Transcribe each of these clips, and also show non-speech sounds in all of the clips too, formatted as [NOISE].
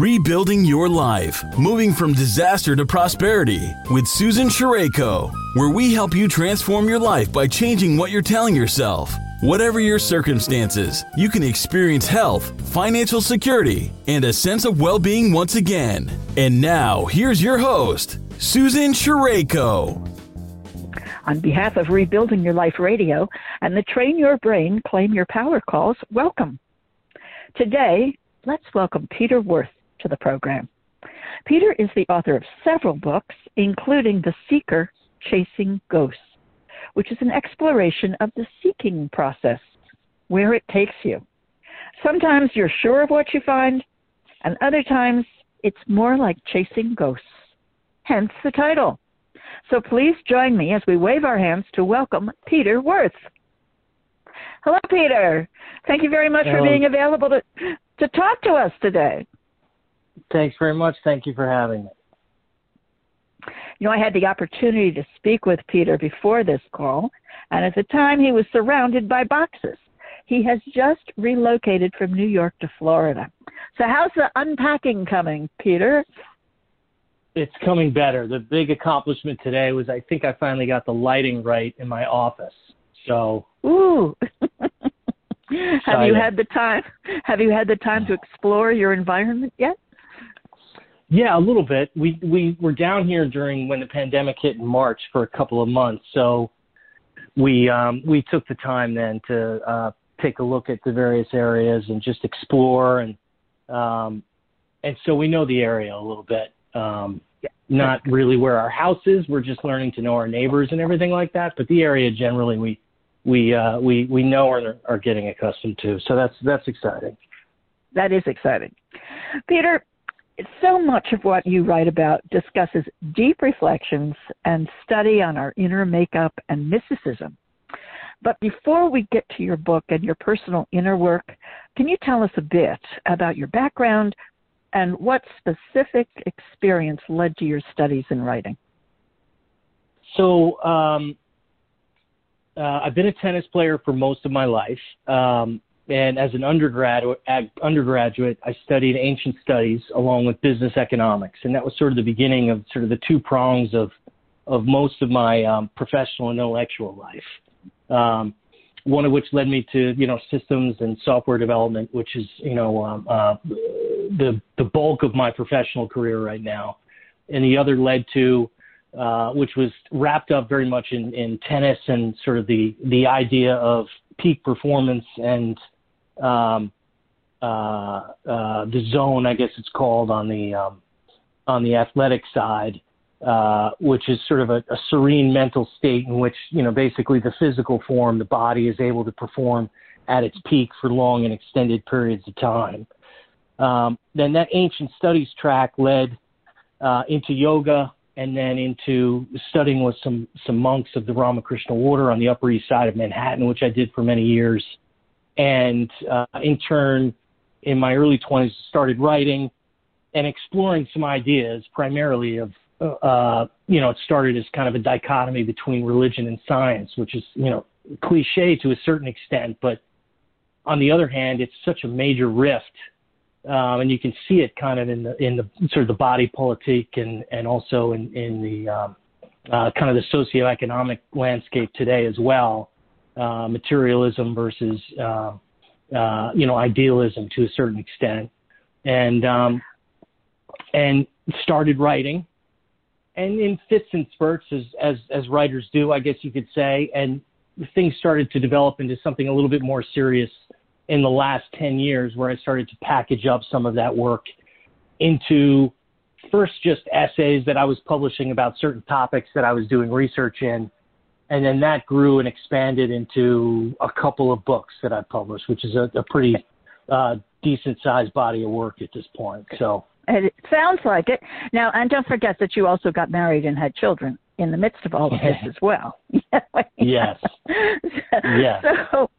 Rebuilding Your Life, moving from disaster to prosperity with Susan Sherayko, where we help you transform your life by changing what you're telling yourself. Whatever your circumstances, you can experience health, financial security, and a sense of well being once again. And now, here's your host, Susan Sherayko. On behalf of Rebuilding Your Life Radio and the Train Your Brain, Claim Your Power calls, welcome. Today, let's welcome Peter Worth to the program. Peter is the author of several books, including The Seeker Chasing Ghosts, which is an exploration of the seeking process, where it takes you. Sometimes you're sure of what you find, and other times it's more like chasing ghosts, hence the title. So please join me as we wave our hands to welcome Peter Worth. Hello, Peter. Thank you very much Hello. for being available to, to talk to us today. Thanks very much. Thank you for having me. You know, I had the opportunity to speak with Peter before this call, and at the time he was surrounded by boxes. He has just relocated from New York to Florida. So, how's the unpacking coming, Peter? It's coming better. The big accomplishment today was I think I finally got the lighting right in my office. So, ooh. [LAUGHS] have you had the time? Have you had the time to [SIGHS] explore your environment yet? Yeah, a little bit. We we were down here during when the pandemic hit in March for a couple of months, so we um, we took the time then to uh, take a look at the various areas and just explore and um, and so we know the area a little bit. Um, not really where our house is. We're just learning to know our neighbors and everything like that. But the area generally we we uh, we we know and are getting accustomed to. So that's that's exciting. That is exciting, Peter so much of what you write about discusses deep reflections and study on our inner makeup and mysticism. But before we get to your book and your personal inner work, can you tell us a bit about your background and what specific experience led to your studies in writing? So, um, uh, I've been a tennis player for most of my life. Um, and as an undergraduate, undergraduate, I studied ancient studies along with business economics, and that was sort of the beginning of sort of the two prongs of of most of my um, professional and intellectual life. Um, one of which led me to you know systems and software development, which is you know um, uh, the the bulk of my professional career right now, and the other led to uh, which was wrapped up very much in, in tennis and sort of the the idea of peak performance and um, uh, uh, the zone, I guess it's called on the um, on the athletic side, uh, which is sort of a, a serene mental state in which you know basically the physical form, the body is able to perform at its peak for long and extended periods of time. Um, then that ancient studies track led uh, into yoga and then into studying with some some monks of the Ramakrishna Order on the Upper East Side of Manhattan, which I did for many years and uh, in turn, in my early 20s, started writing and exploring some ideas, primarily of, uh, you know, it started as kind of a dichotomy between religion and science, which is, you know, cliche to a certain extent, but on the other hand, it's such a major rift, um, and you can see it kind of in the in the sort of the body politic and and also in in the um, uh, kind of the socioeconomic landscape today as well uh, materialism versus uh, uh, you know idealism to a certain extent, and um, and started writing, and in fits and spurts as as as writers do, I guess you could say, and things started to develop into something a little bit more serious in the last 10 years where I started to package up some of that work into first just essays that I was publishing about certain topics that I was doing research in and then that grew and expanded into a couple of books that I published, which is a, a pretty uh, decent sized body of work at this point. So it sounds like it. Now, and don't forget that you also got married and had children in the midst of all of this [LAUGHS] as well. [LAUGHS] yes. yes. So,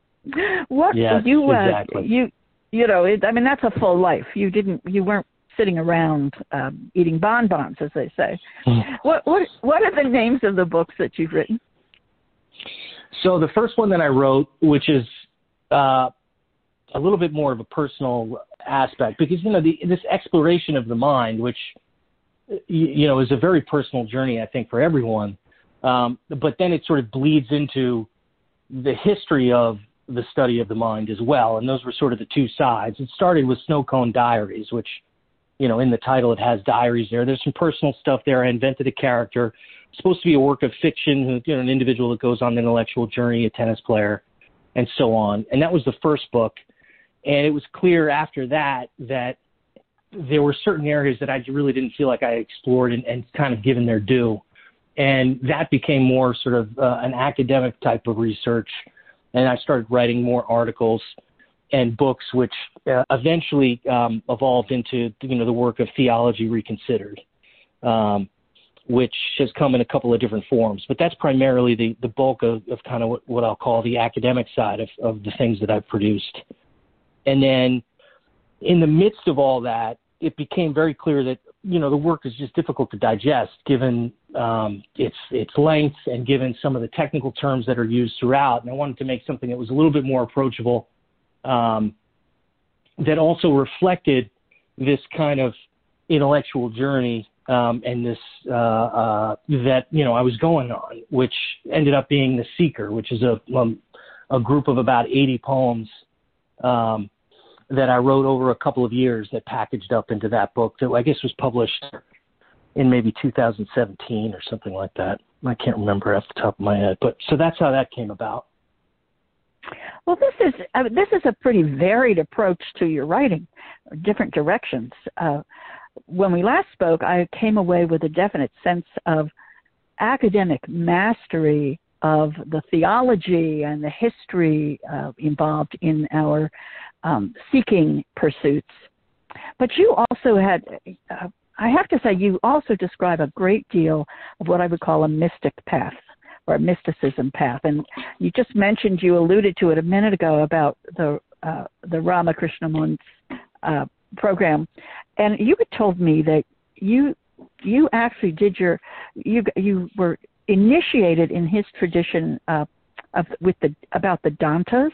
what yes, you uh, exactly. you you know? It, I mean, that's a full life. You didn't. You weren't sitting around um, eating bonbons, as they say. Hmm. what what what are the names of the books that you've written? So the first one that I wrote, which is uh, a little bit more of a personal aspect because you know the, this exploration of the mind, which you know is a very personal journey, I think, for everyone. Um, but then it sort of bleeds into the history of the study of the mind as well, and those were sort of the two sides. It started with Snow Cone Diaries, which you know in the title it has diaries there. There's some personal stuff there. I invented a character. Supposed to be a work of fiction, you know, an individual that goes on an intellectual journey, a tennis player, and so on. And that was the first book. And it was clear after that that there were certain areas that I really didn't feel like I explored and, and kind of given their due. And that became more sort of uh, an academic type of research. And I started writing more articles and books, which uh, eventually um, evolved into you know the work of Theology Reconsidered, um, which has come in a couple of different forms. But that's primarily the, the bulk of, of kind of what, what I'll call the academic side of, of the things that I've produced. And then in the midst of all that, it became very clear that you know the work is just difficult to digest given um, its its length and given some of the technical terms that are used throughout. And I wanted to make something that was a little bit more approachable, um, that also reflected this kind of intellectual journey um, and this uh, uh, that you know I was going on, which ended up being the Seeker, which is a um, a group of about 80 poems um, that I wrote over a couple of years that packaged up into that book that I guess was published in maybe 2017 or something like that. I can't remember off the top of my head, but so that's how that came about. Well, this is this is a pretty varied approach to your writing, different directions. Uh, when we last spoke, I came away with a definite sense of academic mastery of the theology and the history uh, involved in our um, seeking pursuits. But you also had, uh, I have to say, you also describe a great deal of what I would call a mystic path or a mysticism path. And you just mentioned, you alluded to it a minute ago about the uh, the Ramakrishna Mund uh, program, and you had told me that you you actually did your you you were initiated in his tradition uh, of with the about the Dantas,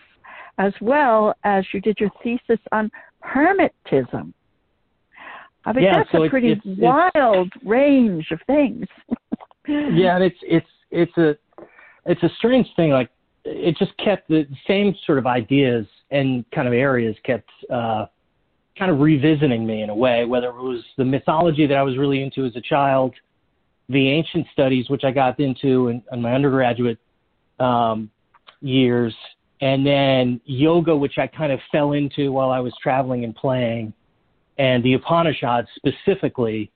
as well as you did your thesis on hermetism. I mean, yeah, that's so a pretty it's, it's, wild it's, range of things. [LAUGHS] yeah, and it's it's it's a it's a strange thing. Like it just kept the same sort of ideas and kind of areas kept uh, kind of revisiting me in a way. Whether it was the mythology that I was really into as a child, the ancient studies which I got into in, in my undergraduate um, years, and then yoga, which I kind of fell into while I was traveling and playing, and the Upanishads specifically,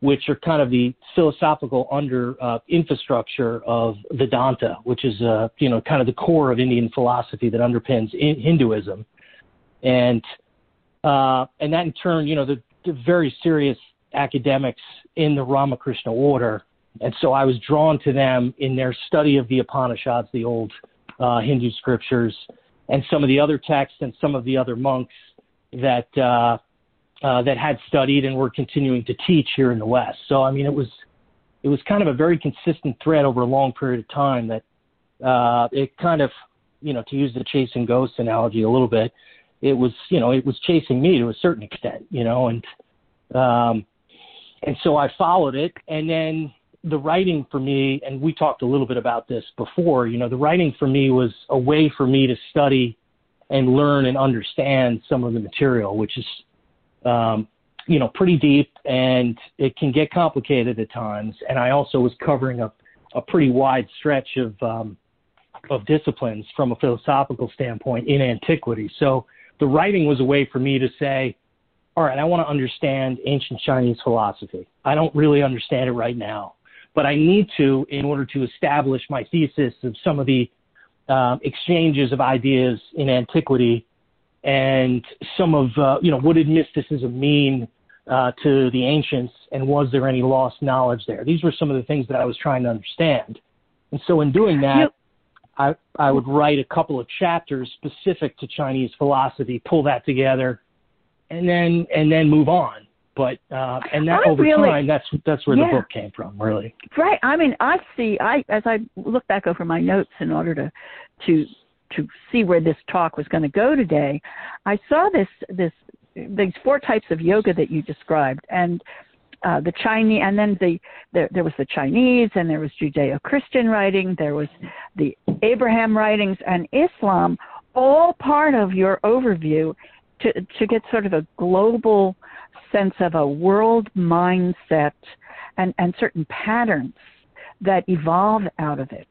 which are kind of the philosophical under uh, infrastructure of Vedanta, which is uh, you know kind of the core of Indian philosophy that underpins in Hinduism, and uh, and that in turn, you know, the, the very serious academics in the Ramakrishna order, and so I was drawn to them in their study of the Upanishads, the old uh, Hindu scriptures, and some of the other texts and some of the other monks that uh, uh, that had studied and were continuing to teach here in the West. So I mean, it was it was kind of a very consistent thread over a long period of time that uh, it kind of you know to use the chasing ghosts analogy a little bit, it was you know it was chasing me to a certain extent, you know, and um, and so I followed it, and then the writing for me, and we talked a little bit about this before, you know, the writing for me was a way for me to study and learn and understand some of the material, which is, um, you know, pretty deep and it can get complicated at times. And I also was covering a, a pretty wide stretch of, um, of disciplines from a philosophical standpoint in antiquity. So the writing was a way for me to say, all right, I want to understand ancient Chinese philosophy. I don't really understand it right now but I need to in order to establish my thesis of some of the um, exchanges of ideas in antiquity and some of uh, you know what did mysticism mean uh, to the ancients and was there any lost knowledge there? These were some of the things that I was trying to understand, and so in doing that. I, I would write a couple of chapters specific to Chinese philosophy, pull that together, and then and then move on. But uh, and that I over really, time, that's that's where yeah. the book came from, really. Right. I mean, I see. I as I look back over my notes in order to to to see where this talk was going to go today, I saw this this these four types of yoga that you described, and uh, the Chinese, and then the there, there was the Chinese, and there was Judeo-Christian writing, there was the Abraham writings, and Islam, all part of your overview to to get sort of a global sense of a world mindset and and certain patterns that evolve out of it.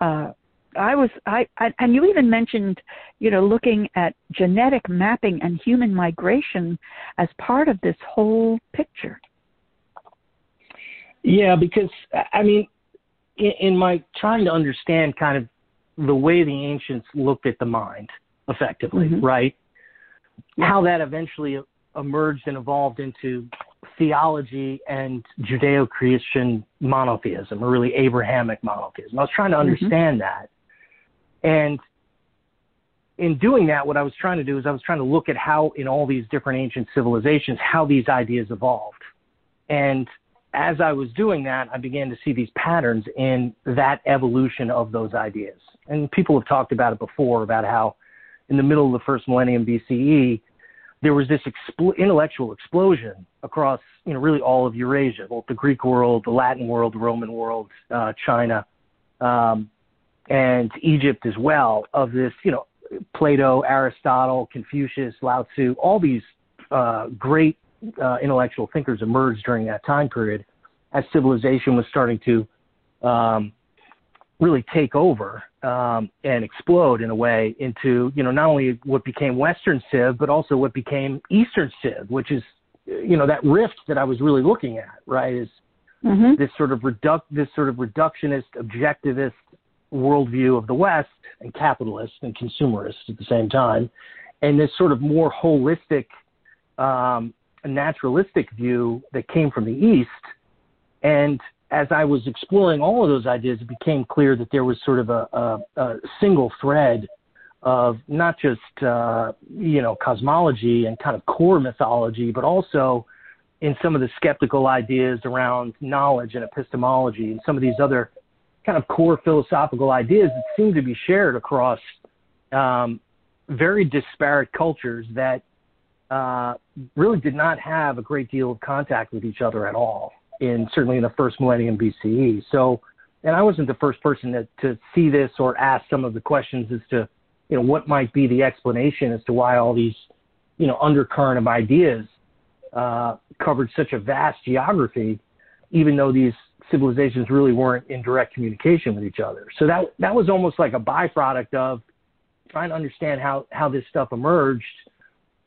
Uh, I was I, I and you even mentioned, you know, looking at genetic mapping and human migration as part of this whole picture. Yeah, because I mean, in, in my trying to understand kind of the way the ancients looked at the mind, effectively, mm-hmm. right? How that eventually emerged and evolved into theology and Judeo-Christian monotheism, or really Abrahamic monotheism. I was trying to mm-hmm. understand mm-hmm. that, and in doing that, what I was trying to do is I was trying to look at how, in all these different ancient civilizations, how these ideas evolved, and as I was doing that, I began to see these patterns in that evolution of those ideas. And people have talked about it before about how in the middle of the first millennium BCE, there was this expl- intellectual explosion across, you know, really all of Eurasia, both the Greek world, the Latin world, the Roman world, uh, China, um, and Egypt as well, of this, you know, Plato, Aristotle, Confucius, Lao Tzu, all these uh, great uh, intellectual thinkers emerged during that time period as civilization was starting to um, really take over um, and explode in a way into you know not only what became Western Civ but also what became Eastern Civ, which is you know that rift that I was really looking at, right? Is mm-hmm. this sort of reduc this sort of reductionist, objectivist worldview of the West and capitalist and consumerist at the same time, and this sort of more holistic, um, naturalistic view that came from the East, and as I was exploring all of those ideas, it became clear that there was sort of a, a, a single thread of not just uh, you know cosmology and kind of core mythology, but also in some of the skeptical ideas around knowledge and epistemology and some of these other kind of core philosophical ideas that seem to be shared across um, very disparate cultures that uh, really did not have a great deal of contact with each other at all in certainly in the first millennium BCE. So, and I wasn't the first person to, to see this or ask some of the questions as to, you know, what might be the explanation as to why all these, you know, undercurrent of ideas uh, covered such a vast geography, even though these civilizations really weren't in direct communication with each other. So that that was almost like a byproduct of trying to understand how how this stuff emerged.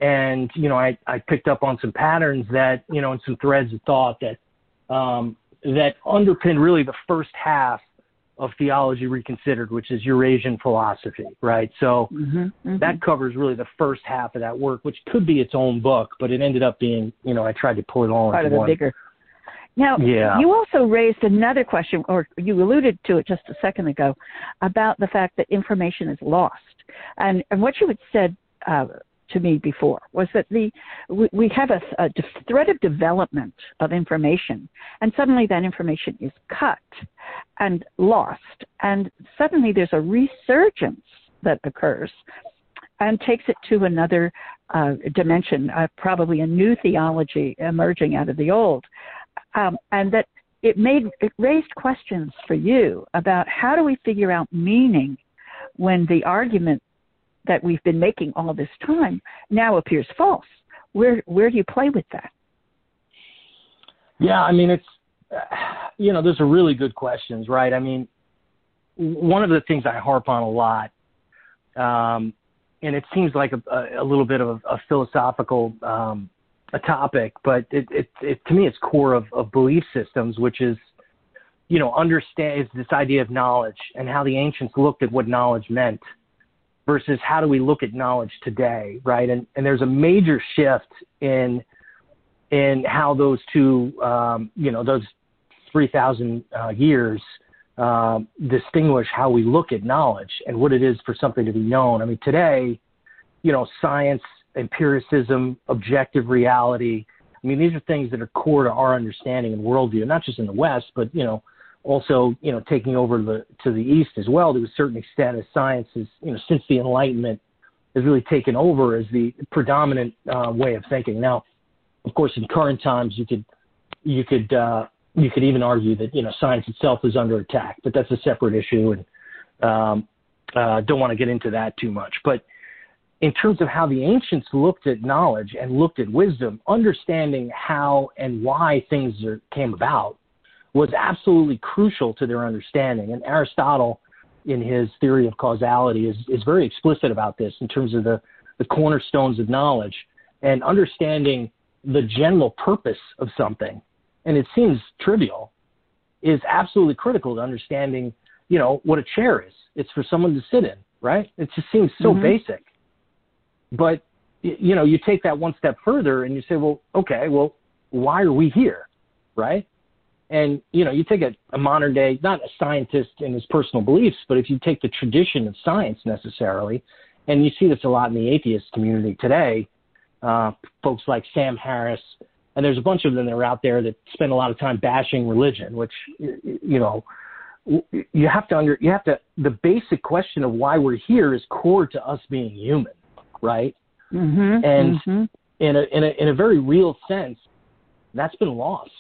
And you know, I I picked up on some patterns that you know, and some threads of thought that um, that underpin really the first half of theology reconsidered, which is Eurasian philosophy, right? So mm-hmm, mm-hmm. that covers really the first half of that work, which could be its own book, but it ended up being, you know, I tried to pull it all part into of the one. bigger. Now, yeah. you also raised another question, or you alluded to it just a second ago, about the fact that information is lost. And, and what you had said uh, to me before was that the we, we have a, a thread of development of information, and suddenly that information is cut and lost, and suddenly there's a resurgence that occurs and takes it to another uh, dimension, uh, probably a new theology emerging out of the old, um, and that it made it raised questions for you about how do we figure out meaning when the argument that we've been making all this time now appears false. Where where do you play with that? Yeah, I mean it's you know those are really good questions, right? I mean, one of the things I harp on a lot, um, and it seems like a, a little bit of a, a philosophical um, a topic, but it, it, it to me it's core of, of belief systems, which is you know understand is this idea of knowledge and how the ancients looked at what knowledge meant versus how do we look at knowledge today, right? And and there's a major shift in in how those two, um, you know, those 3,000 uh, years uh, distinguish how we look at knowledge and what it is for something to be known. I mean, today, you know, science, empiricism, objective reality. I mean, these are things that are core to our understanding and worldview, not just in the West, but you know, also, you know, taking over the, to the east as well to a certain extent as science is, you know, since the Enlightenment has really taken over as the predominant uh, way of thinking. Now, of course, in current times, you could you could uh, you could even argue that you know science itself is under attack, but that's a separate issue, and um, uh, don't want to get into that too much. But in terms of how the ancients looked at knowledge and looked at wisdom, understanding how and why things are, came about was absolutely crucial to their understanding. And Aristotle, in his theory of causality, is, is very explicit about this in terms of the, the cornerstones of knowledge and understanding the general purpose of something. And it seems trivial, is absolutely critical to understanding, you know, what a chair is. It's for someone to sit in, right? It just seems so mm-hmm. basic. But you know, you take that one step further and you say, well, okay, well, why are we here, right? And you know, you take a, a modern day, not a scientist in his personal beliefs, but if you take the tradition of science necessarily, and you see this a lot in the atheist community today, uh, folks like Sam Harris, and there's a bunch of them that are out there that spend a lot of time bashing religion, which you know you have to under you have to the basic question of why we're here is core to us being human right? Mm-hmm, and mm-hmm. in a in a in a very real sense, that's been lost.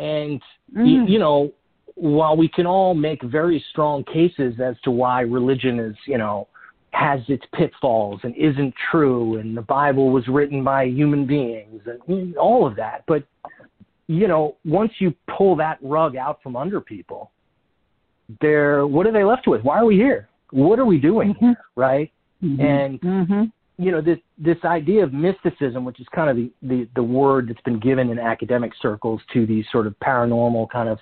And mm. you, know, while we can all make very strong cases as to why religion is, you know, has its pitfalls and isn't true, and the Bible was written by human beings, and all of that, but you know, once you pull that rug out from under people, they're what are they left with? Why are we here? What are we doing mm-hmm. here? Right? Mm-hmm. And mm-hmm. You know this this idea of mysticism, which is kind of the, the the word that's been given in academic circles to these sort of paranormal kind of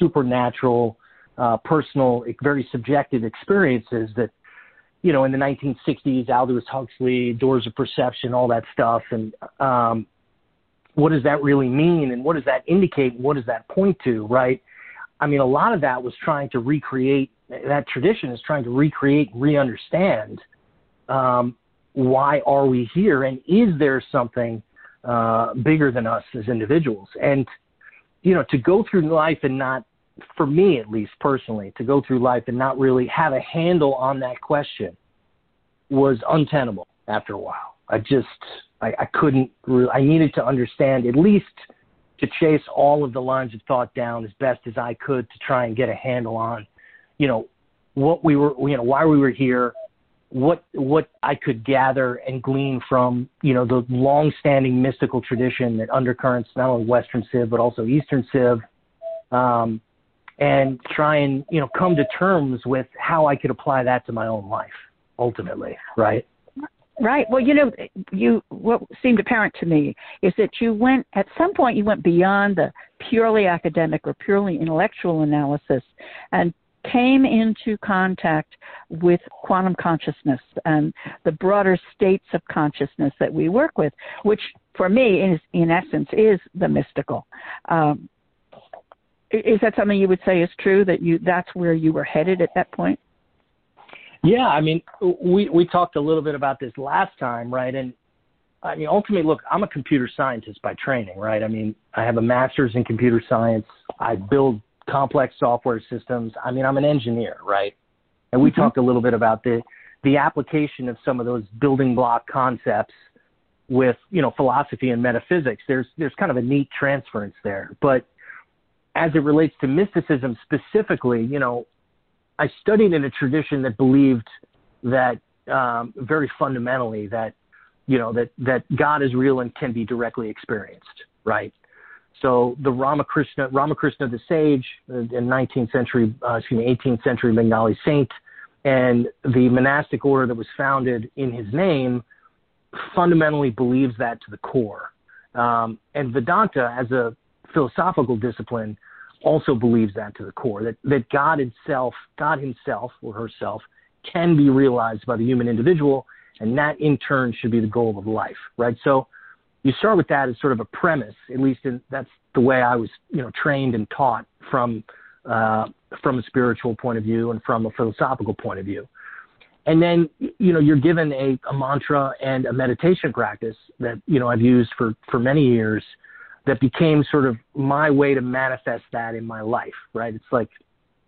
supernatural, uh, personal, very subjective experiences that you know in the 1960s, Aldous Huxley, Doors of Perception, all that stuff, and um, what does that really mean, and what does that indicate, what does that point to, right? I mean, a lot of that was trying to recreate that tradition is trying to recreate, re-understand um, why are we here, and is there something uh, bigger than us as individuals? And you know, to go through life and not, for me at least personally, to go through life and not really have a handle on that question was untenable after a while. I just, I, I couldn't, really, I needed to understand at least to chase all of the lines of thought down as best as I could to try and get a handle on, you know, what we were, you know, why we were here, what what I could gather and glean from you know the long-standing mystical tradition that undercurrents not only Western Civ but also Eastern Civ, um, and try and you know come to terms with how I could apply that to my own life ultimately, right? Right. Well, you know, you what seemed apparent to me is that you went at some point you went beyond the purely academic or purely intellectual analysis and came into contact with quantum consciousness and the broader states of consciousness that we work with, which for me is, in essence, is the mystical. Um, is that something you would say is true that you that's where you were headed at that point? Yeah, I mean, we we talked a little bit about this last time, right? And I mean, ultimately, look, I'm a computer scientist by training, right? I mean, I have a master's in computer science. I build complex software systems. I mean, I'm an engineer, right? And we mm-hmm. talked a little bit about the the application of some of those building block concepts with you know philosophy and metaphysics. There's there's kind of a neat transference there, but as it relates to mysticism specifically, you know, I studied in a tradition that believed that um, very fundamentally that you know that that God is real and can be directly experienced, right? So the Ramakrishna, Ramakrishna the sage, uh, in 19th century, uh, excuse me, 18th century Bengali saint, and the monastic order that was founded in his name fundamentally believes that to the core. Um, and Vedanta, as a philosophical discipline, also believes that to the core that, that God itself, God himself or herself, can be realized by the human individual, and that in turn should be the goal of life, right? So you start with that as sort of a premise. At least in, that's the way I was, you know, trained and taught from uh, from a spiritual point of view and from a philosophical point of view. And then, you know, you're given a, a mantra and a meditation practice that you know I've used for for many years that became sort of my way to manifest that in my life, right? It's like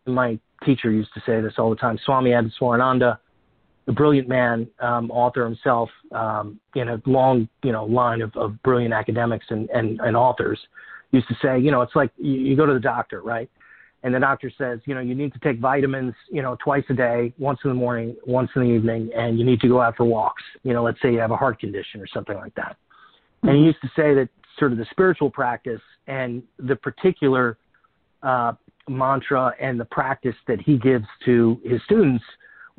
my teacher used to say this all the time, Swami Adiswarananda, a brilliant man, um, author himself, um, in a long, you know, line of, of brilliant academics and, and, and authors, used to say, you know, it's like you, you go to the doctor, right? And the doctor says, you know, you need to take vitamins, you know, twice a day, once in the morning, once in the evening, and you need to go out for walks. You know, let's say you have a heart condition or something like that. And he used to say that sort of the spiritual practice and the particular uh, mantra and the practice that he gives to his students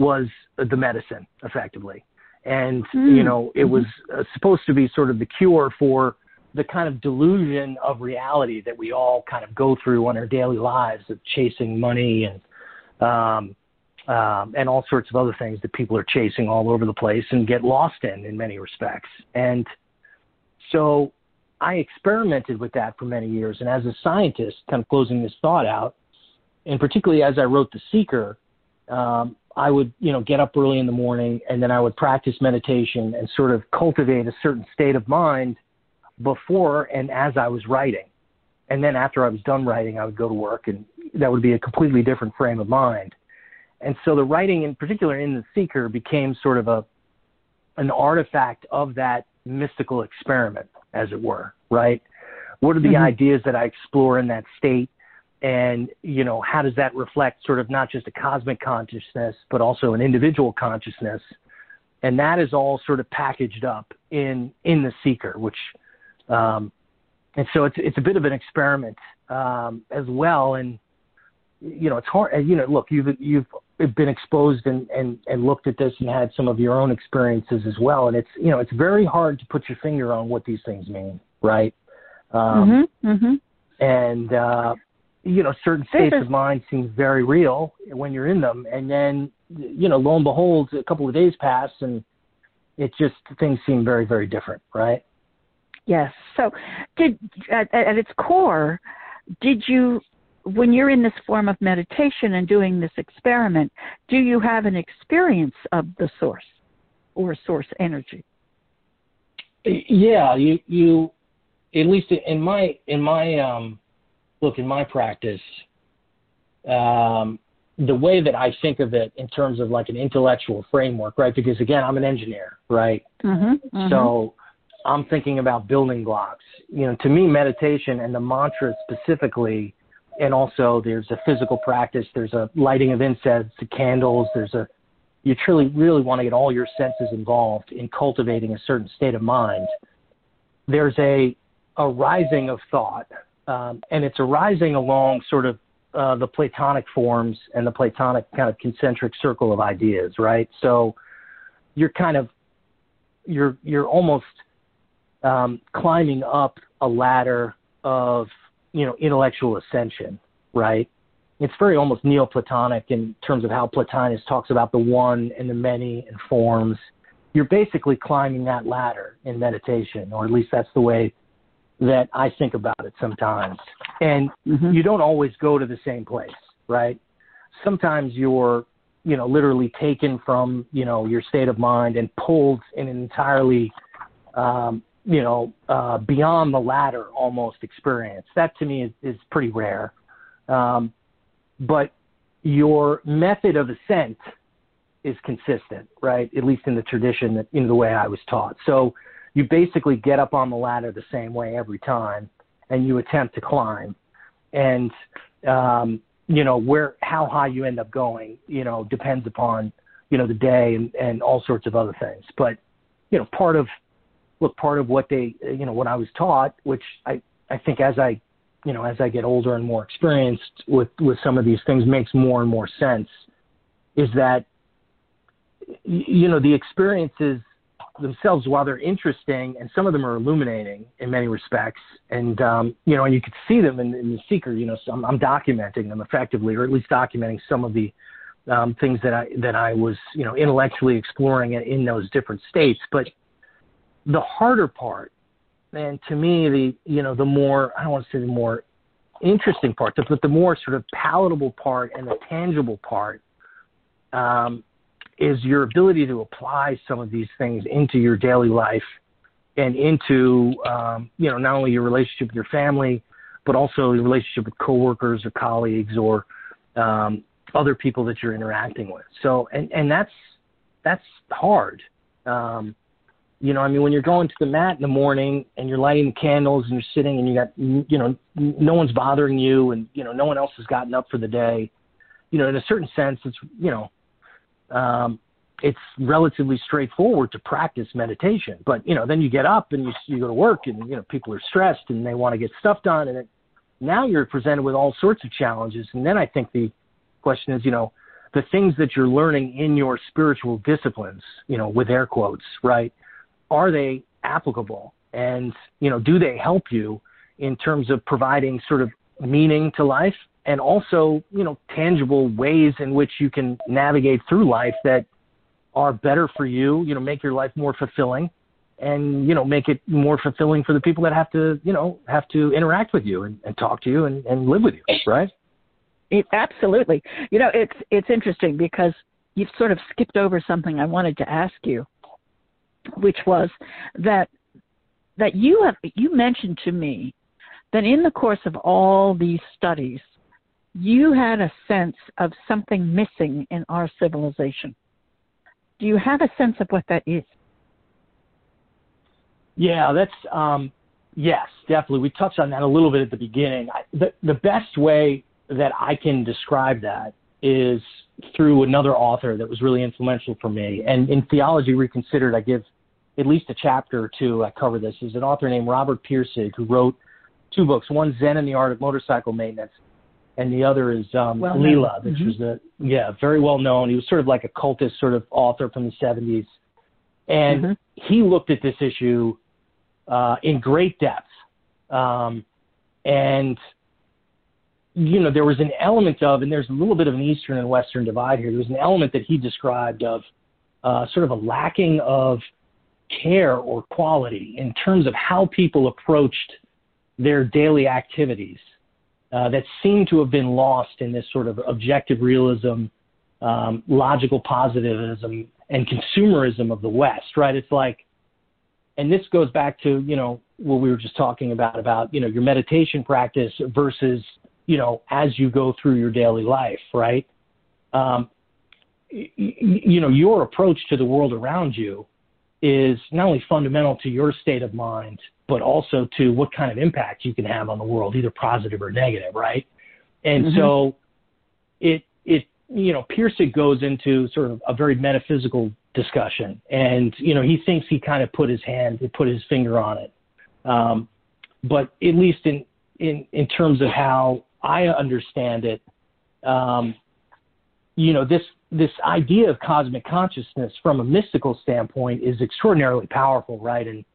was the medicine, effectively. And, mm. you know, it was uh, supposed to be sort of the cure for the kind of delusion of reality that we all kind of go through on our daily lives of chasing money and, um, um, and all sorts of other things that people are chasing all over the place and get lost in, in many respects. And so I experimented with that for many years. And as a scientist, kind of closing this thought out, and particularly as I wrote The Seeker, um, I would, you know, get up early in the morning and then I would practice meditation and sort of cultivate a certain state of mind before and as I was writing. And then after I was done writing, I would go to work and that would be a completely different frame of mind. And so the writing in particular in The Seeker became sort of a an artifact of that mystical experiment, as it were, right? What are the mm-hmm. ideas that I explore in that state? And you know how does that reflect sort of not just a cosmic consciousness but also an individual consciousness? And that is all sort of packaged up in in the seeker which um and so it's it's a bit of an experiment um as well. And you know it's hard you know look you've you've been exposed and and and looked at this and had some of your own experiences as well. And it's you know it's very hard to put your finger on what these things mean right? Um mm-hmm, mm-hmm. and uh you know, certain states of mind seem very real when you're in them, and then, you know, lo and behold, a couple of days pass, and it just things seem very, very different, right? Yes. So, did at, at its core, did you, when you're in this form of meditation and doing this experiment, do you have an experience of the source or source energy? Yeah, you you, at least in my in my um look, in my practice, um, the way that I think of it in terms of like an intellectual framework, right? Because again, I'm an engineer, right? Mm-hmm, mm-hmm. So I'm thinking about building blocks. You know, to me, meditation and the mantra specifically, and also there's a physical practice, there's a lighting of incense, the candles, there's a, you truly really want to get all your senses involved in cultivating a certain state of mind. There's a, a rising of thought um, and it's arising along sort of uh, the Platonic forms and the Platonic kind of concentric circle of ideas, right? So you're kind of you're you're almost um, climbing up a ladder of you know intellectual ascension, right? It's very almost Neoplatonic in terms of how Plotinus talks about the one and the many and forms. You're basically climbing that ladder in meditation, or at least that's the way that I think about it sometimes. And mm-hmm. you don't always go to the same place, right? Sometimes you're, you know, literally taken from, you know, your state of mind and pulled in an entirely, um, you know, uh, beyond the ladder almost experience. That to me is, is pretty rare. Um, but your method of ascent is consistent, right? At least in the tradition that, in the way I was taught. So, you basically get up on the ladder the same way every time and you attempt to climb. And um you know where how high you end up going you know depends upon you know the day and and all sorts of other things. But you know part of look part of what they you know what I was taught which I I think as I you know as I get older and more experienced with with some of these things makes more and more sense is that you know the experiences themselves, while they're interesting and some of them are illuminating in many respects, and um, you know, and you could see them in, in the Seeker. You know, so I'm, I'm documenting them effectively, or at least documenting some of the um, things that I that I was you know intellectually exploring in, those different states. But the harder part, and to me, the you know the more I don't want to say the more interesting part, but the more sort of palatable part and the tangible part um, is your ability to apply some of these things into your daily life and into um, you know not only your relationship with your family, but also your relationship with coworkers or colleagues or um, other people that you're interacting with. So and and that's that's hard. Um, you know, I mean, when you're going to the mat in the morning and you're lighting the candles and you're sitting and you got, you know, no one's bothering you and, you know, no one else has gotten up for the day, you know, in a certain sense, it's, you know, um, it's relatively straightforward to practice meditation. But, you know, then you get up and you, you go to work and, you know, people are stressed and they want to get stuff done. And it, now you're presented with all sorts of challenges. And then I think the question is, you know, the things that you're learning in your spiritual disciplines, you know, with air quotes, right? Are they applicable? And, you know, do they help you in terms of providing sort of meaning to life and also, you know, tangible ways in which you can navigate through life that are better for you, you know, make your life more fulfilling and, you know, make it more fulfilling for the people that have to, you know, have to interact with you and, and talk to you and, and live with you, right? It, absolutely. You know, it's it's interesting because you've sort of skipped over something I wanted to ask you, which was that that you have you mentioned to me that in the course of all these studies, you had a sense of something missing in our civilization. Do you have a sense of what that is? Yeah, that's um, yes, definitely. We touched on that a little bit at the beginning. I, the the best way that I can describe that is through another author that was really influential for me. And in Theology Reconsidered, I give at least a chapter or two. I cover this. Is an author named Robert Pirsig who wrote two books. One, Zen and the Art of Motorcycle Maintenance, and the other is um, well Lila, which mm-hmm. was a yeah very well known. He was sort of like a cultist sort of author from the 70s, and mm-hmm. he looked at this issue uh, in great depth. Um, and you know, there was an element of, and there's a little bit of an Eastern and Western divide here. There was an element that he described of uh, sort of a lacking of care or quality in terms of how people approached their daily activities uh, that seem to have been lost in this sort of objective realism, um, logical positivism, and consumerism of the West, right? It's like, and this goes back to, you know, what we were just talking about, about, you know, your meditation practice versus you know, as you go through your daily life, right? Um, you know, your approach to the world around you is not only fundamental to your state of mind, but also to what kind of impact you can have on the world, either positive or negative, right? And mm-hmm. so it, it, you know, Pirsig goes into sort of a very metaphysical discussion and, you know, he thinks he kind of put his hand, he put his finger on it. Um, but at least in, in, in terms of how I understand it, um, you know, this this idea of cosmic consciousness from a mystical standpoint is extraordinarily powerful, right? And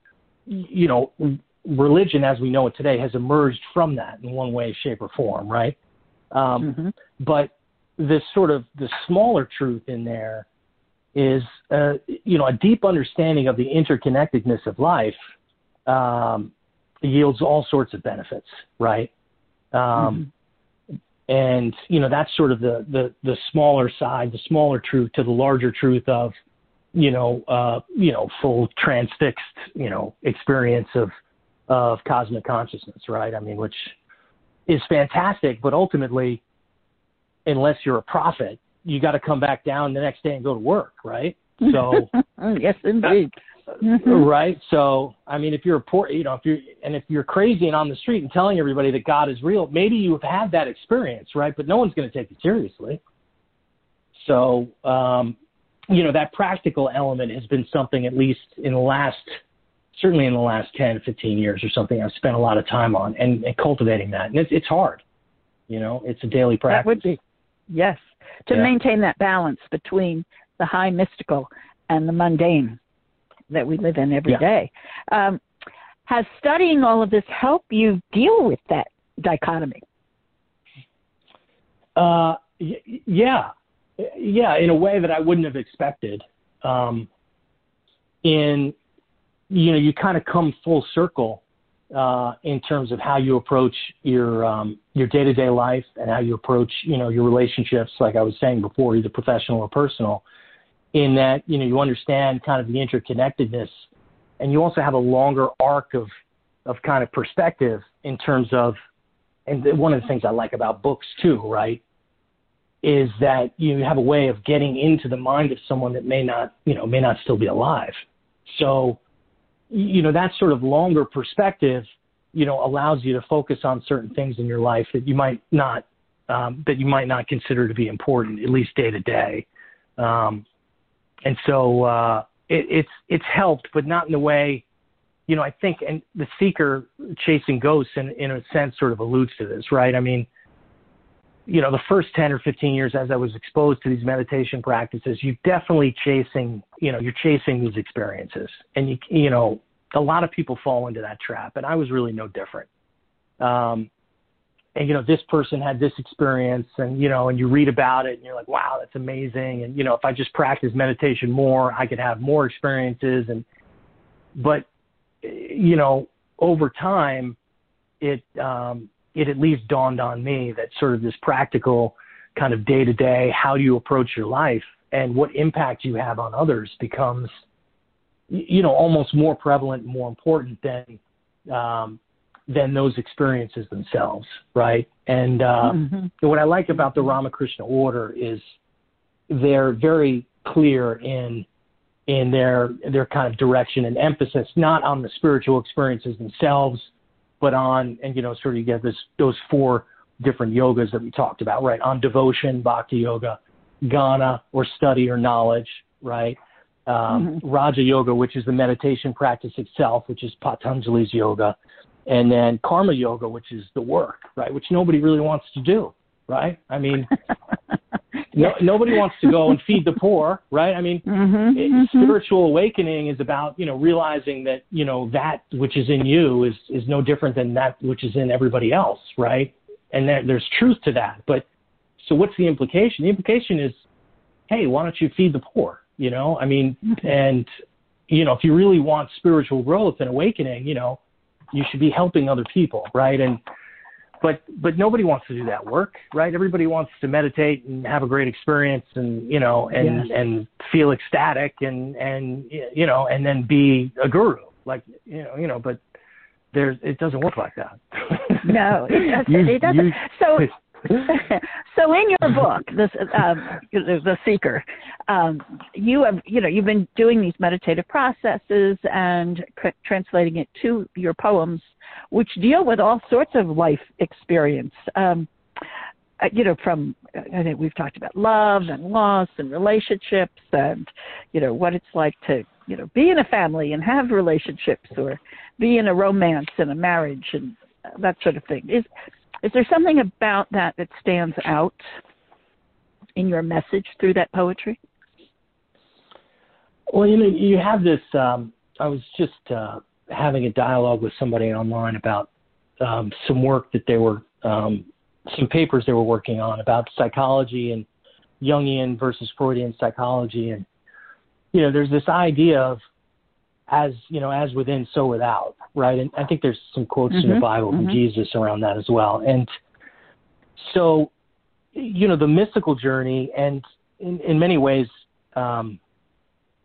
you know, religion as we know it today has emerged from that in one way, shape, or form, right? Um, mm-hmm. But this sort of the smaller truth in there is, uh, you know, a deep understanding of the interconnectedness of life um, yields all sorts of benefits, right? Um, mm-hmm and you know that's sort of the the the smaller side, the smaller truth to the larger truth of you know uh, you know full transfixed you know experience of of cosmic consciousness, right? I mean, which is fantastic, but ultimately, unless you're a prophet, you got to come back down the next day and go to work, right? So [LAUGHS] yes, indeed. [LAUGHS] Right. So, I mean, if you're a poor, you know, if you're, and if you're crazy and on the street and telling everybody that God is real, maybe you've had that experience, right? But no one's going to take it seriously. So, um, you know, that practical element has been something, at least in the last, certainly in the last 10, 15 years or something, I've spent a lot of time on and, and cultivating that. And it's, it's hard. You know, it's a daily practice. That would be, yes, to yeah. maintain that balance between the high mystical and the mundane that we live in every yeah. day. Um, has studying all of this helped you deal with that dichotomy? Uh, y- yeah, yeah, in a way that I wouldn't have expected. Um, in you know, you kind of come full circle uh, in terms of how you approach your um, your day to day life and how you approach you know your relationships. Like I was saying before, either professional or personal in that you know you understand kind of the interconnectedness and you also have a longer arc of of kind of perspective in terms of and one of the things I like about books too, right, is that you have a way of getting into the mind of someone that may not, you know, may not still be alive. So, you know, that sort of longer perspective, you know, allows you to focus on certain things in your life that you might not um, that you might not consider to be important, at least day to day. Um, and so uh, it, it's it's helped, but not in the way, you know. I think, and the seeker chasing ghosts, in in a sense, sort of alludes to this, right? I mean, you know, the first ten or fifteen years as I was exposed to these meditation practices, you're definitely chasing, you know, you're chasing these experiences, and you you know, a lot of people fall into that trap, and I was really no different. Um, and you know this person had this experience and you know and you read about it and you're like wow that's amazing. And you know if i just practice meditation more i could have more experiences and but you know over time it um it at least dawned on me that sort of this practical kind of day to day how do you approach your life and what impact you have on others becomes you know almost more prevalent and more important than um than those experiences themselves, right? And uh, mm-hmm. what I like about the Ramakrishna order is they're very clear in in their their kind of direction and emphasis, not on the spiritual experiences themselves, but on and you know sort of you get this those four different yogas that we talked about, right? On devotion, bhakti yoga, jnana or study or knowledge, right? Um, mm-hmm. Raja yoga, which is the meditation practice itself, which is Patanjali's yoga, and then karma yoga, which is the work, right? Which nobody really wants to do, right? I mean, [LAUGHS] no, nobody wants to go and feed the poor, right? I mean, mm-hmm, it, mm-hmm. spiritual awakening is about you know realizing that you know that which is in you is is no different than that which is in everybody else, right? And there, there's truth to that. But so what's the implication? The implication is, hey, why don't you feed the poor? You know, I mean, mm-hmm. and you know, if you really want spiritual growth and awakening, you know you should be helping other people, right? And but but nobody wants to do that work, right? Everybody wants to meditate and have a great experience and you know and and feel ecstatic and and you know and then be a guru, like you know you know. But there's it doesn't work like that. no, it [LAUGHS] doesn't. you, it doesn't. You, so [LAUGHS] [LAUGHS] so in your book, this um, the Seeker, um, you have you know you've been doing these meditative processes and c- translating it to your poems, which deal with all sorts of life experience. Um, uh, you know, from I think we've talked about love and loss and relationships and you know what it's like to you know be in a family and have relationships or be in a romance and a marriage and that sort of thing. Is is there something about that that stands out in your message through that poetry? Well, you know, you have this. Um, I was just uh, having a dialogue with somebody online about um, some work that they were, um, some papers they were working on about psychology and Jungian versus Freudian psychology, and you know, there's this idea of as you know, as within, so without, right? And I think there's some quotes mm-hmm. in the mm-hmm. Bible mm-hmm. from Jesus around that as well. And so, you know, the mystical journey, and in, in many ways, um,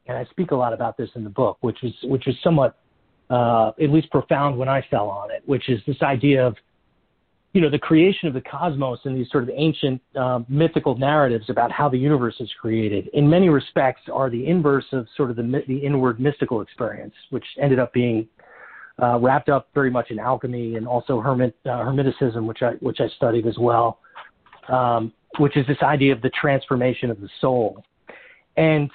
and I speak a lot about this in the book, which was which was somewhat, uh, at least profound when I fell on it, which is this idea of you know, the creation of the cosmos and these sort of ancient uh, mythical narratives about how the universe is created, in many respects, are the inverse of sort of the, the inward mystical experience, which ended up being uh, wrapped up very much in alchemy and also hermit, uh, hermeticism, which I which I studied as well, um, which is this idea of the transformation of the soul, and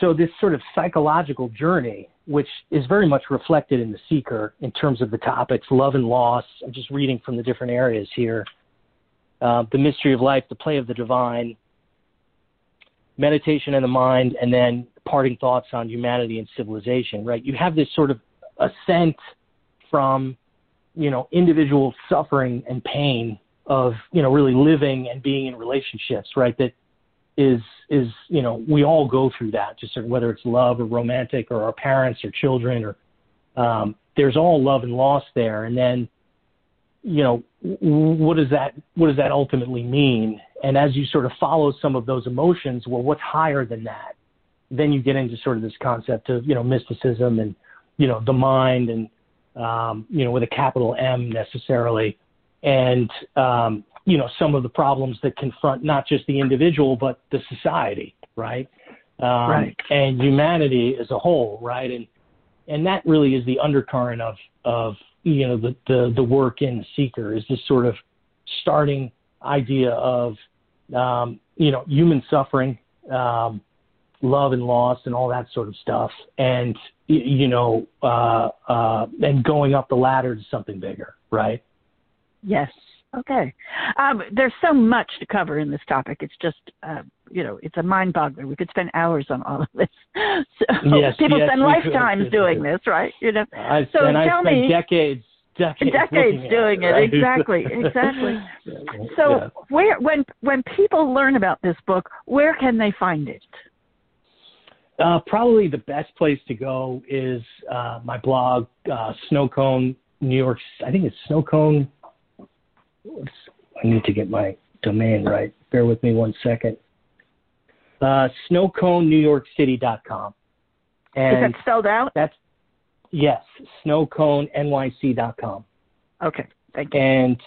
so this sort of psychological journey which is very much reflected in the seeker in terms of the topics love and loss. I'm just reading from the different areas here. Uh, the mystery of life, the play of the divine, meditation in the mind, and then parting thoughts on humanity and civilization. Right? You have this sort of ascent from, you know, individual suffering and pain of, you know, really living and being in relationships. Right? That is is you know we all go through that just whether it's love or romantic or our parents or children or um, there's all love and loss there. And then you know what does that what does that ultimately mean? And as you sort of follow some of those emotions well what's higher than that? Then you get into sort of this concept of you know mysticism and you know, the mind and, um, you know, with a capital M necessarily. And, um, you know, some of the problems that confront not just the individual, but the society, right? Um, right. And humanity as a whole, right? And, and that really is the undercurrent of, of, you know, the, the, the work in Seeker is this sort of starting idea of, um, you know, human suffering, um, love and loss and all that sort of stuff. And, you know, uh, uh, and going up the ladder to something bigger, right? Yes. Okay. Um, there's so much to cover in this topic. It's just, uh, you know, it's a mind boggler. We could spend hours on all of this. [LAUGHS] So yes, people yes, spend lifetimes could. doing this, right? You know. I, so and tell I spent me, decades, decades, decades doing it. it. Right? Exactly. [LAUGHS] Exactly. So yeah. where, when, when people learn about this book, where can they find it? Uh, probably the best place to go is uh, my blog, uh, Snowcone New York. I think it's Snowcone. I need to get my domain right. Bear with me one second. Uh, SnowConeNewYorkCity.com. And Is that spelled out? that's yes, SnowConeNYC.com. Okay. Thank you. and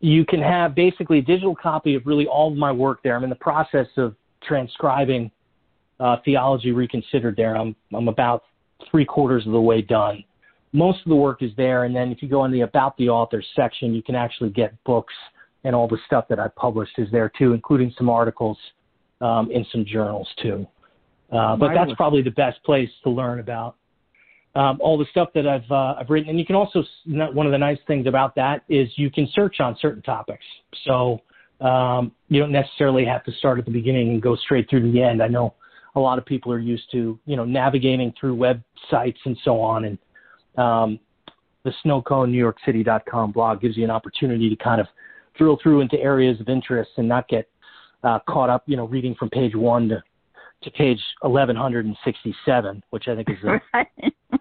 you can have basically a digital copy of really all of my work there. I'm in the process of transcribing uh, Theology Reconsidered there. I'm, I'm about three quarters of the way done. Most of the work is there, and then if you go in the About the Author section, you can actually get books and all the stuff that I published is there too, including some articles um, in some journals too. Uh, but that's probably the best place to learn about um, all the stuff that I've uh, I've written. And you can also one of the nice things about that is you can search on certain topics. So um, you don't necessarily have to start at the beginning and go straight through the end. I know a lot of people are used to you know navigating through websites and so on. And um, the SnowConeNewYorkCity.com blog gives you an opportunity to kind of drill through into areas of interest and not get uh, caught up, you know, reading from page one to to page 1167, which I think is the, [LAUGHS] Right.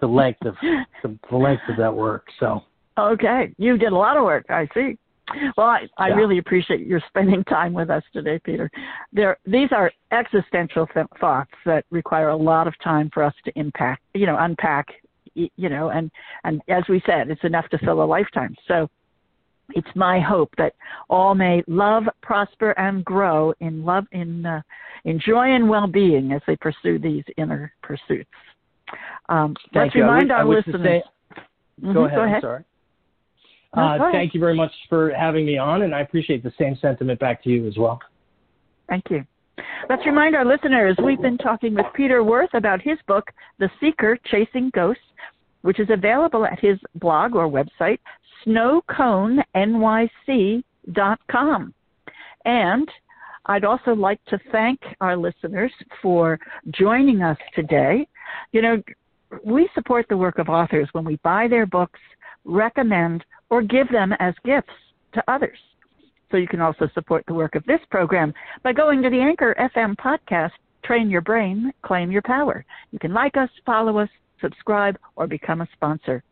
the length of the, the length of that work. So Okay, you did a lot of work. I see. Well, I, I Yeah. really appreciate your spending time with us today, Peter. There, these are existential th- thoughts that require a lot of time for us to impact, you know, unpack, you know, and and as we said, it's enough to fill a lifetime. So, it's my hope that all may love, prosper, and grow in love, in uh, in joy and well-being as they pursue these inner pursuits. Um, thank let's you. I remind our listeners. say- Mhm, go ahead. I'm sorry. No, Uh, go ahead. thank you very much for having me on, and I appreciate the same sentiment back to you as well. Thank you. Let's remind our listeners we've been talking with Peter Worth about his book, The Seeker Chasing Ghosts, which is available at his blog or website, snowconenyc.com. And I'd also like to thank our listeners for joining us today. You know, we support the work of authors when we buy their books, recommend, or give them as gifts to others. So you can also support the work of this program by going to the Anchor FM podcast, Train Your Brain, Claim Your Power. You can like us, follow us, subscribe, or become a sponsor.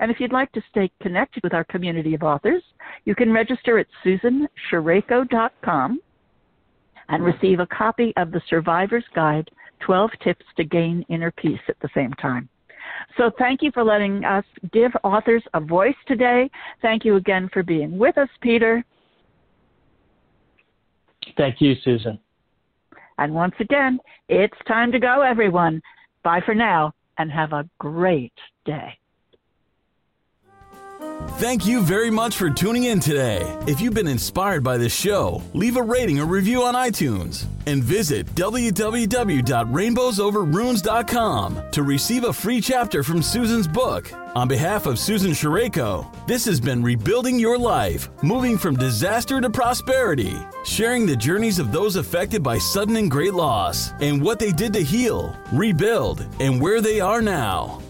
And if you'd like to stay connected with our community of authors, you can register at susansherayko.com and receive a copy of the Survivor's Guide 12 Tips to Gain Inner Peace at the same time. So thank you for letting us give authors a voice today. Thank you again for being with us, Peter. Thank you, Susan. And once again, it's time to go, everyone. Bye for now and have a great day. Thank you very much for tuning in today. If you've been inspired by this show, leave a rating or review on iTunes and visit www.rainbowsoverruins.com to receive a free chapter from Susan's book. On behalf of Susan Sherayko, this has been Rebuilding Your Life, moving from disaster to prosperity, sharing the journeys of those affected by sudden and great loss and what they did to heal, rebuild, and where they are now.